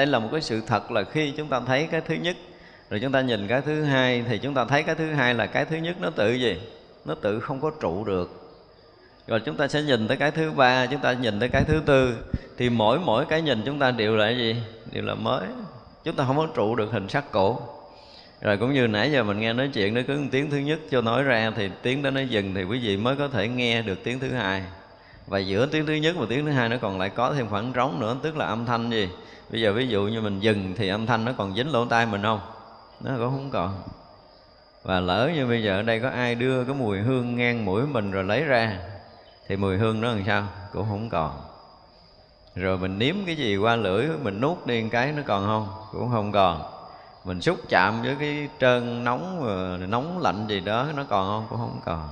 đây là một cái sự thật là khi chúng ta thấy cái thứ nhất, rồi chúng ta nhìn cái thứ hai, thì chúng ta thấy cái thứ hai là cái thứ nhất nó tự gì? Nó tự không có trụ được. Rồi chúng ta sẽ nhìn tới cái thứ ba, chúng ta nhìn tới cái thứ tư, thì mỗi mỗi cái nhìn chúng ta đều là gì? Đều là mới. Chúng ta không có trụ được hình sắc cổ. Rồi cũng như nãy giờ mình nghe nói chuyện, nó cứ tiếng thứ nhất cho nói ra, thì tiếng đó nó dừng, thì quý vị mới có thể nghe được tiếng thứ hai và giữa tiếng thứ nhất và tiếng thứ hai nó còn lại có thêm khoảng trống nữa, tức là âm thanh gì? Bây giờ ví dụ như mình dừng thì âm thanh nó còn dính lỗ tai mình không? Nó cũng không còn. Và lỡ như bây giờ ở đây có ai đưa cái mùi hương ngang mũi mình rồi lấy ra, thì mùi hương nó làm sao? Cũng không còn. Rồi mình nếm cái gì qua lưỡi, mình nuốt đi cái nó còn không? Cũng không còn. Mình xúc chạm với cái trơn nóng ờ, nóng lạnh gì đó nó còn không? Cũng không còn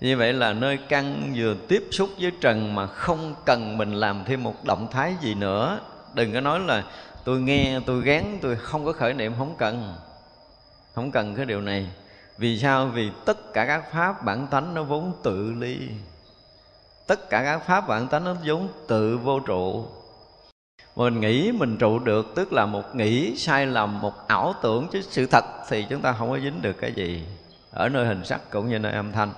như vậy là nơi căn vừa tiếp xúc với trần mà không cần mình làm thêm một động thái gì nữa. Đừng có nói là tôi nghe, tôi gán, tôi không có khởi niệm, không cần. Không cần cái điều này. Vì sao? Vì tất cả các pháp bản tánh nó vốn tự ly. Tất cả các pháp bản tánh nó vốn tự vô trụ. Mình nghĩ mình trụ được, tức là một nghĩ sai lầm, một ảo tưởng, chứ sự thật thì chúng ta không có dính được cái gì. Ở nơi hình sắc cũng như nơi âm thanh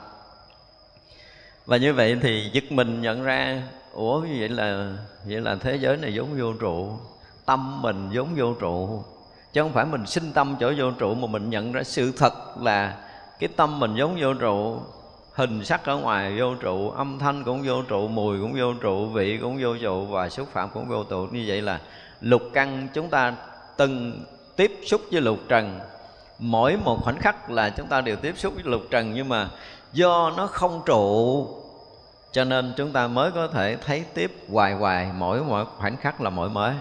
và như vậy thì giật mình nhận ra, ủa như vậy là vậy là thế giới này vốn vô trụ, tâm mình vốn vô trụ. Chứ không phải mình sinh tâm chỗ vô trụ mà mình nhận ra sự thật là cái tâm mình vốn vô trụ, hình sắc ở ngoài vô trụ, âm thanh cũng vô trụ, mùi cũng vô trụ, vị cũng vô trụ và xúc phạm cũng vô trụ. Như vậy là lục căn chúng ta từng tiếp xúc với lục trần mỗi một khoảnh khắc là chúng ta đều tiếp xúc với lục trần, nhưng mà do nó không trụ, cho nên chúng ta mới có thể thấy tiếp hoài hoài, mỗi mỗi khoảnh khắc là mỗi mới.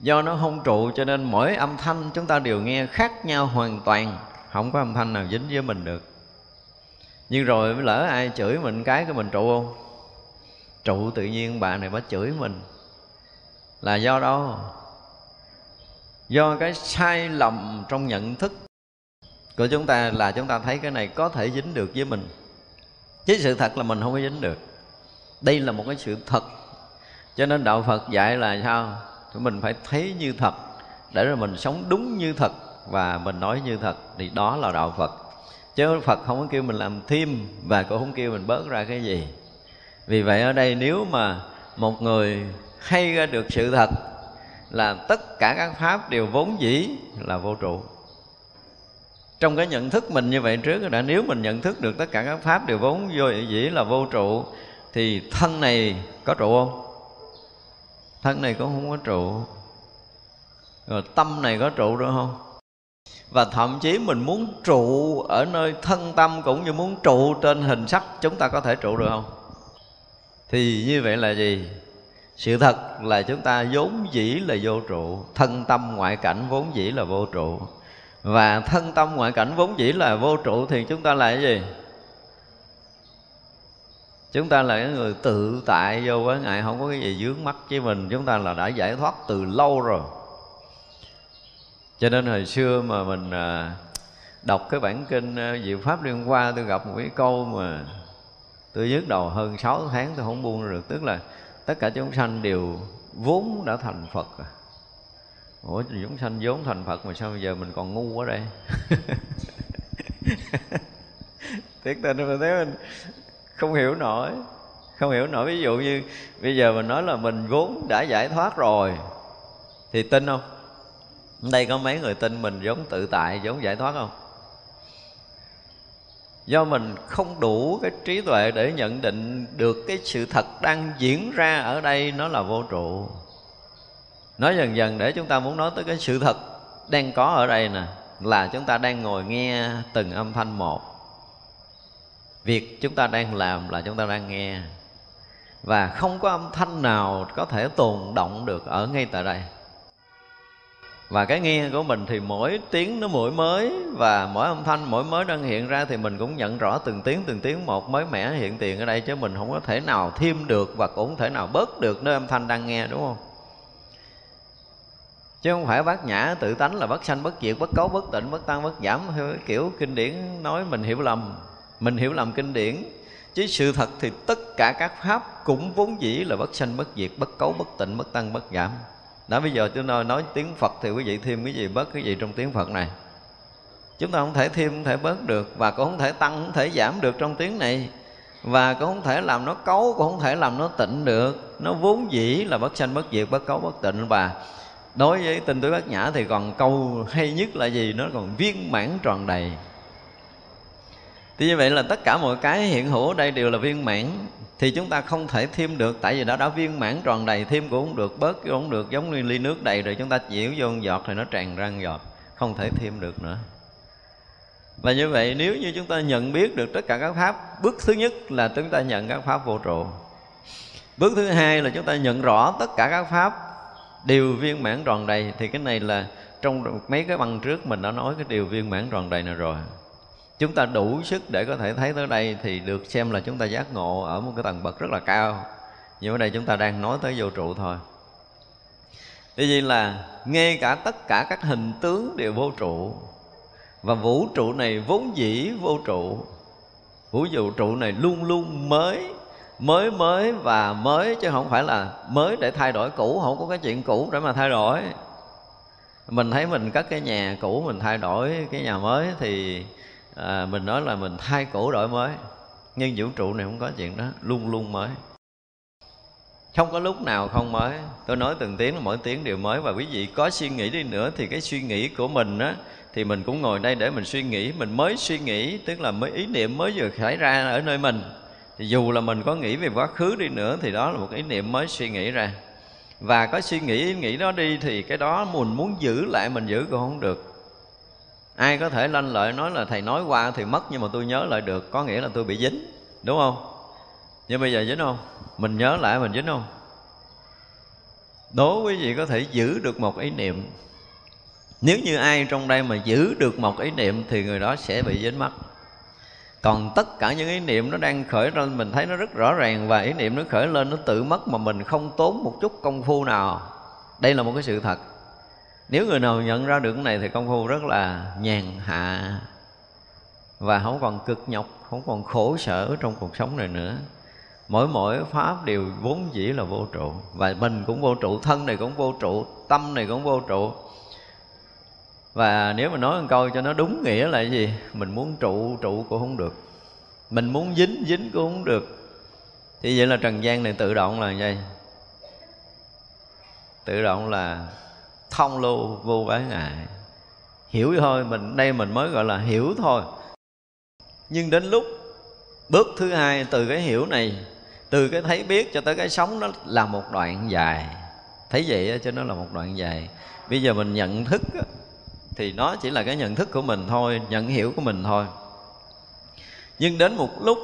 Do nó không trụ, cho nên mỗi âm thanh chúng ta đều nghe khác nhau hoàn toàn, không có âm thanh nào dính với mình được. Nhưng rồi lỡ ai chửi mình cái cái mình trụ không? Trụ tự nhiên bà này bà chửi mình. Là do đâu? Do cái sai lầm trong nhận thức của chúng ta là chúng ta thấy cái này có thể dính được với mình. Chứ sự thật là mình không có dính được. Đây là một cái sự thật. Cho nên đạo phật dạy là sao? Thì mình phải thấy như thật, để rồi mình sống đúng như thật và mình nói như thật. Thì đó là đạo phật. Chứ phật không có kêu mình làm thêm và cũng không kêu mình bớt ra cái gì. Vì vậy ở đây nếu mà một người hay ra được sự thật là tất cả các pháp đều vốn dĩ là vô trụ trong cái nhận thức mình như vậy trước đã, nếu mình nhận thức được tất cả các pháp đều vốn vô dĩ là vô trụ, thì thân này có trụ không? Thân này cũng không có trụ. Rồi tâm này có trụ được không? Và thậm chí mình muốn trụ ở nơi thân tâm cũng như muốn trụ trên hình sắc, chúng ta có thể trụ được không? Thì như vậy là gì? Sự thật là chúng ta vốn dĩ là vô trụ, thân tâm ngoại cảnh vốn dĩ là vô trụ và thân tâm ngoại cảnh vốn dĩ là vô trụ thì chúng ta là cái gì? Chúng ta là cái người tự tại vô với ngại không có cái gì dướng mắt với mình. Chúng ta là đã giải thoát từ lâu rồi. Cho nên hồi xưa mà mình à, đọc cái bản kinh à, Diệu Pháp Liên qua tôi gặp một cái câu mà tôi nhức đầu hơn 6 tháng, tôi không buông được. Tức là tất cả chúng sanh đều vốn đã thành Phật rồi. Ủa chúng sanh vốn thành Phật mà sao bây giờ mình còn ngu ở đây? Thiệt tình mà thấy mình không hiểu nổi. Không hiểu nổi. Ví dụ như bây giờ mình nói là mình vốn đã giải thoát rồi. Thì tin không? đây có mấy người tin mình giống tự tại giống giải thoát không? Do mình không đủ cái trí tuệ để nhận định được cái sự thật đang diễn ra ở đây nó là vô trụ nói dần dần để chúng ta muốn nói tới cái sự thật đang có ở đây nè, là chúng ta đang ngồi nghe từng âm thanh một. Việc chúng ta đang làm là chúng ta đang nghe. Và không có âm thanh nào có thể tồn động được ở ngay tại đây. Và cái nghe của mình thì mỗi tiếng nó mỗi mới, và mỗi âm thanh mỗi mới đang hiện ra thì mình cũng nhận rõ từng tiếng từng tiếng một mới mẻ hiện tiền ở đây, chứ mình không có thể nào thêm được và cũng không thể nào bớt được nơi âm thanh đang nghe, đúng không? Chứ không phải bát nhã tự tánh là bất sanh bất diệt bất cấu bất tịnh bất tăng bất giảm. Kiểu kinh điển nói mình hiểu lầm mình hiểu lầm kinh điển. Chứ sự thật thì tất cả các pháp cũng vốn dĩ là bất sanh bất diệt bất cấu bất tịnh bất tăng bất giảm. Đã bây giờ tôi nói, nói tiếng phật thì quý vị thêm cái gì bớt cái gì trong tiếng phật này? Chúng ta không thể thêm không thể bớt được và cũng không thể tăng không thể giảm được trong tiếng này. Và cũng không thể làm nó cấu cũng không thể làm nó tịnh được. Nó vốn dĩ là bất sanh bất diệt bất cấu bất tịnh. Và đối với tinh túy bát nhã thì còn câu hay nhất là gì nó còn viên mãn tròn đầy. Thì như vậy là tất cả mọi cái hiện hữu ở đây đều là viên mãn. Thì chúng ta không thể thêm được, tại vì đã đã viên mãn tròn đầy, thêm cũng không được, bớt cũng không được, giống như ly nước đầy rồi chúng ta nhiễu vô một giọt thì nó tràn ra một giọt. Không thể thêm được nữa. Và như vậy nếu như chúng ta nhận biết được tất cả các pháp, bước thứ nhất là chúng ta nhận các pháp vô trụ. Bước thứ hai là chúng ta nhận rõ tất cả các pháp điều viên mãn tròn đầy, thì cái này là trong mấy cái băng trước mình đã nói cái điều viên mãn tròn đầy này rồi. Chúng ta đủ sức để có thể thấy tới đây thì được xem là chúng ta giác ngộ ở một cái tầng bậc rất là cao. Nhưng ở đây chúng ta đang nói tới vô trụ thôi. Tuy nhiên là ngay cả tất cả các hình tướng đều vô trụ. Và vũ trụ này vốn dĩ vô trụ. Vũ trụ này luôn luôn mới Mới mới và mới chứ không phải là mới để thay đổi cũ Không có cái chuyện cũ để mà thay đổi. Mình thấy mình cất cái nhà cũ mình thay đổi cái nhà mới Thì à, mình nói là mình thay cũ đổi mới. Nhưng vũ trụ này không có chuyện đó luôn luôn mới. Không có lúc nào không mới. Tôi nói từng tiếng mỗi tiếng đều mới. Và quý vị có suy nghĩ đi nữa thì cái suy nghĩ của mình á thì mình cũng ngồi đây để mình suy nghĩ mình mới suy nghĩ tức là mới ý niệm mới vừa xảy ra ở nơi mình thì dù là mình có nghĩ về quá khứ đi nữa, thì đó là một ý niệm mới suy nghĩ ra. Và có suy nghĩ ý nghĩ đó đi thì cái đó mình muốn giữ lại mình giữ cũng không được. Ai có thể lanh lợi nói là, thầy nói qua thì mất, nhưng mà tôi nhớ lại được. Có nghĩa là tôi bị dính, đúng không? Nhưng bây giờ dính không? Mình nhớ lại mình dính không? Đố quý vị có thể giữ được một ý niệm. Nếu như ai trong đây mà giữ được một ý niệm thì người đó sẽ bị dính mất còn tất cả những ý niệm nó đang khởi lên, mình thấy nó rất rõ ràng và ý niệm nó khởi lên, nó tự mất mà mình không tốn một chút công phu nào. Đây là một cái sự thật. Nếu người nào nhận ra được cái này thì công phu rất là nhàn hạ và không còn cực nhọc, không còn khổ sở trong cuộc sống này nữa. Mỗi mỗi pháp đều vốn dĩ là vô trụ và mình cũng vô trụ, thân này cũng vô trụ, tâm này cũng vô trụ và nếu mà nói một câu cho nó đúng nghĩa là gì? Mình muốn trụ trụ cũng không được. Mình muốn dính dính cũng không được. Thì vậy là trần gian này tự động là gì tự động là thông lưu vô bán ngại. Hiểu thôi, mình, đây mình mới gọi là hiểu thôi. Nhưng đến lúc bước thứ hai từ cái hiểu này, từ cái thấy biết cho tới cái sống, nó là một đoạn dài. Thấy vậy cho nó là một đoạn dài. Bây giờ mình nhận thức thì nó chỉ là cái nhận thức của mình thôi nhận hiểu của mình thôi. Nhưng đến một lúc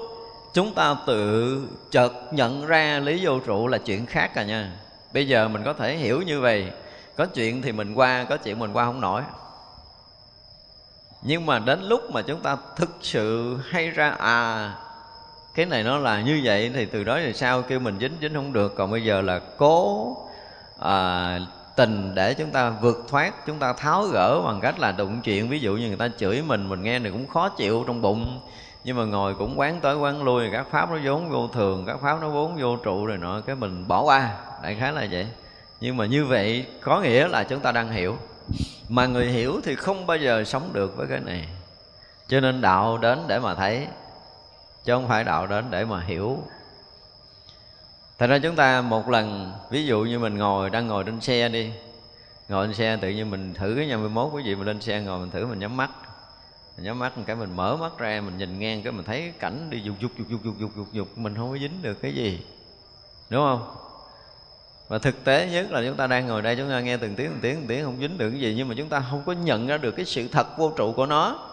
chúng ta tự chợt nhận ra lý vô trụ là chuyện khác cả nha. Bây giờ mình có thể hiểu như vậy. Có chuyện thì mình qua có chuyện mình qua không nổi. Nhưng mà đến lúc mà chúng ta thực sự hay ra à cái này nó là như vậy thì từ đó thì sao? Kêu mình dính dính không được. Còn bây giờ là cố à, tình để chúng ta vượt thoát, chúng ta tháo gỡ bằng cách là đụng chuyện. Ví dụ như người ta chửi mình mình nghe này cũng khó chịu trong bụng. Nhưng mà ngồi cũng quán tới quán lui, các pháp nó vốn vô thường, các pháp nó vốn vô trụ rồi nọ, cái mình bỏ qua. Đại khái là vậy. Nhưng mà như vậy có nghĩa là chúng ta đang hiểu. Mà người hiểu thì không bao giờ sống được với cái này. Cho nên đạo đến để mà thấy, chứ không phải đạo đến để mà hiểu. Thật ra chúng ta một lần, Ví dụ như mình ngồi, đang ngồi trên xe đi. Ngồi trên xe tự nhiên mình thử cái nhà 21 quý vị mình lên xe ngồi mình thử mình nhắm mắt. Mình nhắm mắt một cái mình mở mắt ra, mình nhìn ngang cái mình thấy cảnh đi dục dục dục dục dục dục dục dục, mình không có dính được cái gì. Đúng không? Và thực tế nhất là chúng ta đang ngồi đây, chúng ta nghe từng tiếng từng tiếng từng tiếng, không dính được cái gì, nhưng mà chúng ta không có nhận ra được cái sự thật vô trụ của nó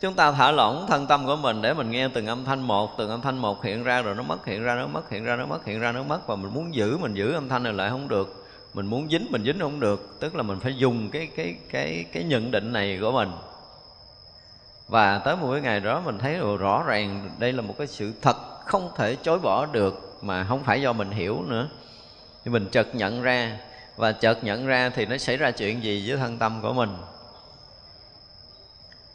chúng ta thả lỏng thân tâm của mình để mình nghe từng âm thanh một, từng âm thanh một hiện ra rồi nó mất, hiện ra, nó mất, hiện ra, nó mất, hiện ra, nó mất. Và mình muốn giữ, mình giữ âm thanh này lại không được. Mình muốn dính, mình dính không được. Tức là mình phải dùng cái cái cái cái nhận định này của mình. Và tới một cái ngày đó mình thấy rõ ràng đây là một cái sự thật không thể chối bỏ được mà không phải do mình hiểu nữa. Thì mình chợt nhận ra. Và chợt nhận ra thì nó xảy ra chuyện gì với thân tâm của mình?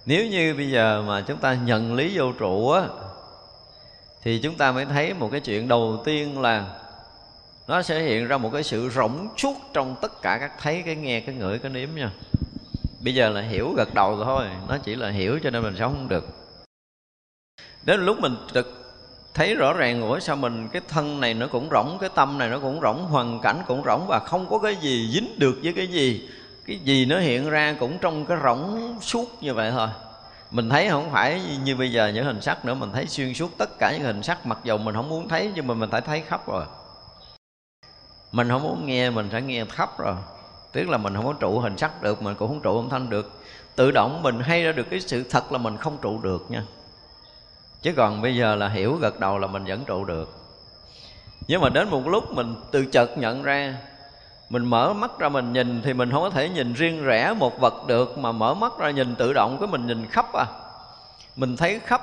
Nếu như bây giờ mà chúng ta nhận lý vô trụ á, thì chúng ta mới thấy một cái chuyện đầu tiên là nó sẽ hiện ra một cái sự rỗng suốt trong tất cả các thấy, cái nghe, cái ngửi, cái nếm nha. Bây giờ là hiểu gật đầu thôi, nó chỉ là hiểu cho nên mình sống không được. Đến lúc mình thực thấy rõ ràng, ủa sao mình, cái thân này nó cũng rỗng, cái tâm này nó cũng rỗng, hoàn cảnh cũng rỗng và không có cái gì dính được với cái gì cái gì nó hiện ra cũng trong cái rỗng suốt như vậy thôi. Mình thấy không phải như bây giờ những hình sắc nữa, mình thấy xuyên suốt tất cả những hình sắc, mặc dù mình không muốn thấy nhưng mà mình phải thấy khắp rồi. Mình không muốn nghe, mình phải nghe khắp rồi. Tức là mình không có trụ hình sắc được, mình cũng không trụ âm thanh được. Tự động mình hay ra được cái sự thật là mình không trụ được nha. Chứ còn bây giờ là hiểu gật đầu là mình vẫn trụ được. Nhưng mà đến một lúc mình từ chợt nhận ra mình mở mắt ra mình nhìn thì mình không có thể nhìn riêng rẽ một vật được, mà mở mắt ra nhìn tự động cái mình nhìn khắp à. Mình thấy khắp,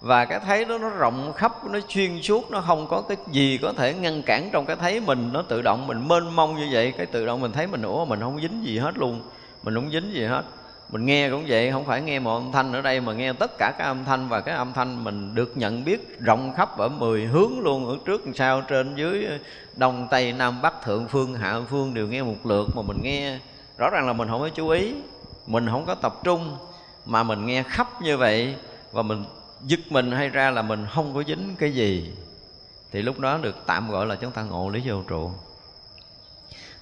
và cái thấy đó nó rộng khắp, nó xuyên suốt, nó không có cái gì có thể ngăn cản trong cái thấy mình. Nó tự động mình mênh mông như vậy, cái tự động mình thấy mình, ủa, mình không dính gì hết luôn, mình không dính gì hết mình nghe cũng vậy, không phải nghe một âm thanh ở đây, mà nghe tất cả các âm thanh, và cái âm thanh mình được nhận biết rộng khắp ở mười hướng luôn, ở trước sau trên dưới ờ, đông, tây, nam, bắc, thượng phương, hạ phương đều nghe một lượt, mà mình nghe, rõ ràng là mình không có chú ý, mình không có tập trung, mà mình nghe khắp như vậy, và mình giật mình hay ra là mình không có dính cái gì. Thì lúc đó được tạm gọi là chúng ta ngộ lý vô trụ.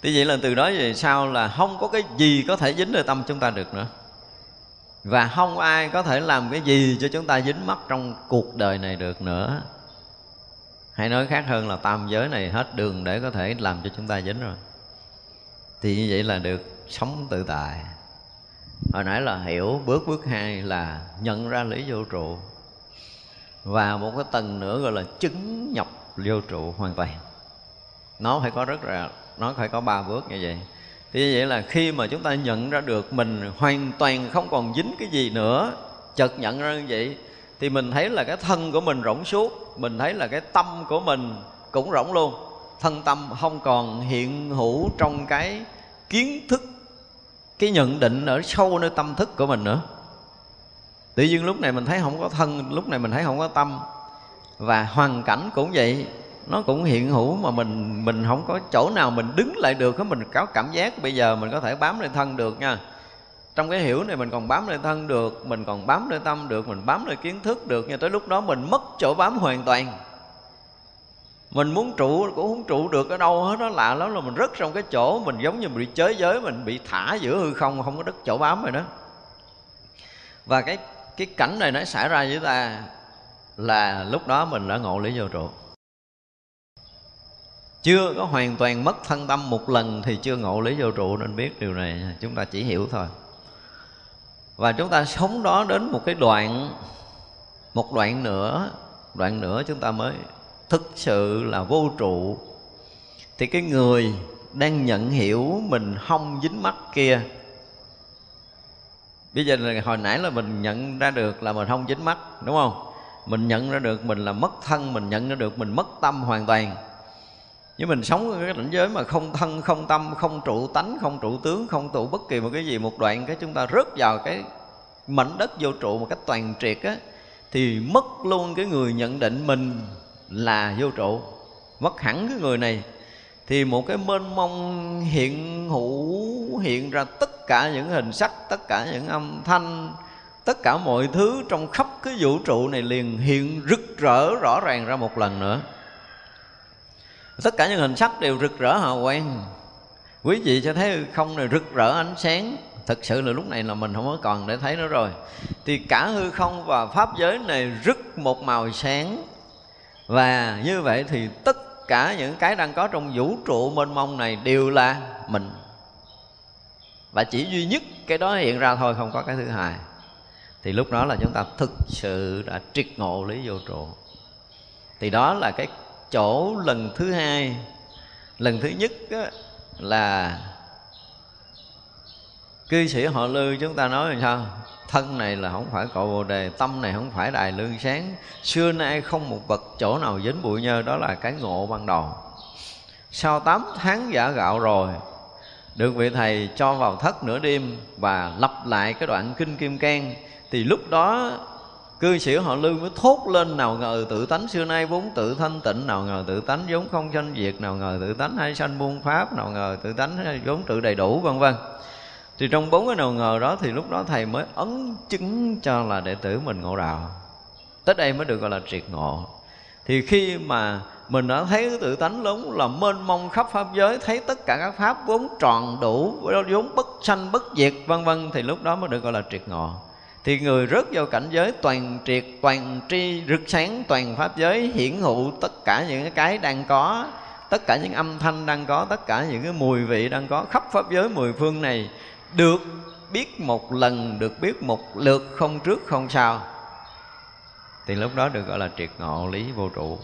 Thì vậy là từ đó về sau là không có cái gì có thể dính nơi tâm chúng ta được nữa. Và không ai có thể làm cái gì cho chúng ta dính mắt trong cuộc đời này được nữa. Hay nói khác hơn là tam giới này hết đường để có thể làm cho chúng ta dính rồi. Thì như vậy là được sống tự tại. Hồi nãy là hiểu, bước bước hai là nhận ra lý vô trụ. Và một cái tầng nữa gọi là chứng nhập vô trụ hoàn toàn. Nó phải có rất là nó phải có ba bước như vậy. Thì như vậy là khi mà chúng ta nhận ra được mình hoàn toàn không còn dính cái gì nữa, chợt nhận ra như vậy, thì mình thấy là cái thân của mình rỗng suốt mình thấy là cái tâm của mình cũng rỗng luôn. Thân tâm không còn hiện hữu trong cái kiến thức, cái nhận định ở sâu nơi tâm thức của mình nữa. Tự nhiên lúc này mình thấy không có thân, lúc này mình thấy không có tâm. Và hoàn cảnh cũng vậy nó cũng hiện hữu mà mình mình không có chỗ nào mình đứng lại được á mình có cảm giác bây giờ mình có thể bám lên thân được nha. Trong cái hiểu này mình còn bám lên thân được, mình còn bám lên tâm được, mình bám lên kiến thức được nhưng tới lúc đó mình mất chỗ bám hoàn toàn. Mình muốn trụ cũng không trụ được ở đâu hết đó lạ lắm là mình rớt trong cái chỗ mình giống như mình bị chới giới, mình bị thả giữa hư không không có đất chỗ bám rồi đó. Và cái cái cảnh này nó xảy ra với ta là lúc đó mình đã ngộ lý vô trụ chưa có hoàn toàn mất thân tâm một lần thì chưa ngộ lý vô trụ nên biết điều này. Chúng ta chỉ hiểu thôi. Và chúng ta sống đó đến một cái đoạn, một đoạn nữa đoạn nữa chúng ta mới thực sự là vô trụ. Thì cái người đang nhận hiểu mình không dính mắt kia bây giờ là hồi nãy là mình nhận ra được là mình không dính mắt, đúng không? Mình nhận ra được mình là mất thân, mình nhận ra được mình mất tâm hoàn toàn nhưng mình sống ở cái cảnh giới mà không thân, không tâm, không trụ tánh, không trụ tướng, không trụ bất kỳ một cái gì, một đoạn cái chúng ta rớt vào cái mảnh đất vô trụ một cách toàn triệt á, thì mất luôn cái người nhận định mình là vô trụ. Mất hẳn cái người này. Thì một cái mênh mông hiện hữu, hiện ra tất cả những hình sắc, tất cả những âm thanh, tất cả mọi thứ trong khắp cái vũ trụ này liền hiện rực rỡ, rõ ràng ra một lần nữa tất cả những hình sắc đều rực rỡ hào quang. Quý vị cho thấy không này rực rỡ ánh sáng. Thực sự là lúc này là mình không có còn để thấy nữa rồi. Thì cả hư không và pháp giới này rực một màu sáng. Và như vậy thì tất cả những cái đang có trong vũ trụ mênh mông này đều là mình. Và chỉ duy nhất cái đó hiện ra thôi, không có cái thứ hai. Thì lúc đó là chúng ta thực sự đã triệt ngộ lý vô trụ. Thì đó là cái chỗ lần thứ hai. Lần thứ nhất á, là cư sĩ họ lư chúng ta nói là sao? Thân này là không phải cội bồ đề tâm này không phải đài lương sáng. Xưa nay không một vật chỗ nào dính bụi nhơ đó là cái ngộ ban đầu. Sau 8 tháng giả gạo rồi được vị thầy cho vào thất nửa đêm và lặp lại cái đoạn kinh kim cang. Thì lúc đó cư sĩ họ lương mới thốt lên, nào ngờ tự tánh xưa nay vốn tự thanh tịnh, nào ngờ tự tánh vốn không sanh diệt, nào ngờ tự tánh hay sanh muôn pháp, nào ngờ tự tánh vốn tự đầy đủ, vân vân. Thì trong bốn cái nào ngờ đó thì lúc đó thầy mới ấn chứng cho là đệ tử mình ngộ đạo. Tới đây mới được gọi là triệt ngộ. Thì khi mà mình đã thấy cái tự tánh lớn là mênh mông khắp pháp giới, thấy tất cả các pháp vốn tròn đủ, vốn bất sanh, bất diệt, vân vân, thì lúc đó mới được gọi là triệt ngộ thì người rớt vào cảnh giới toàn triệt, toàn tri, rực sáng, toàn pháp giới, hiển hữu tất cả những cái đang có, tất cả những âm thanh đang có, tất cả những cái mùi vị đang có khắp pháp giới mười phương này được biết một lần, được biết một lượt không trước không sau. Thì lúc đó được gọi là triệt ngộ lý vô trụ.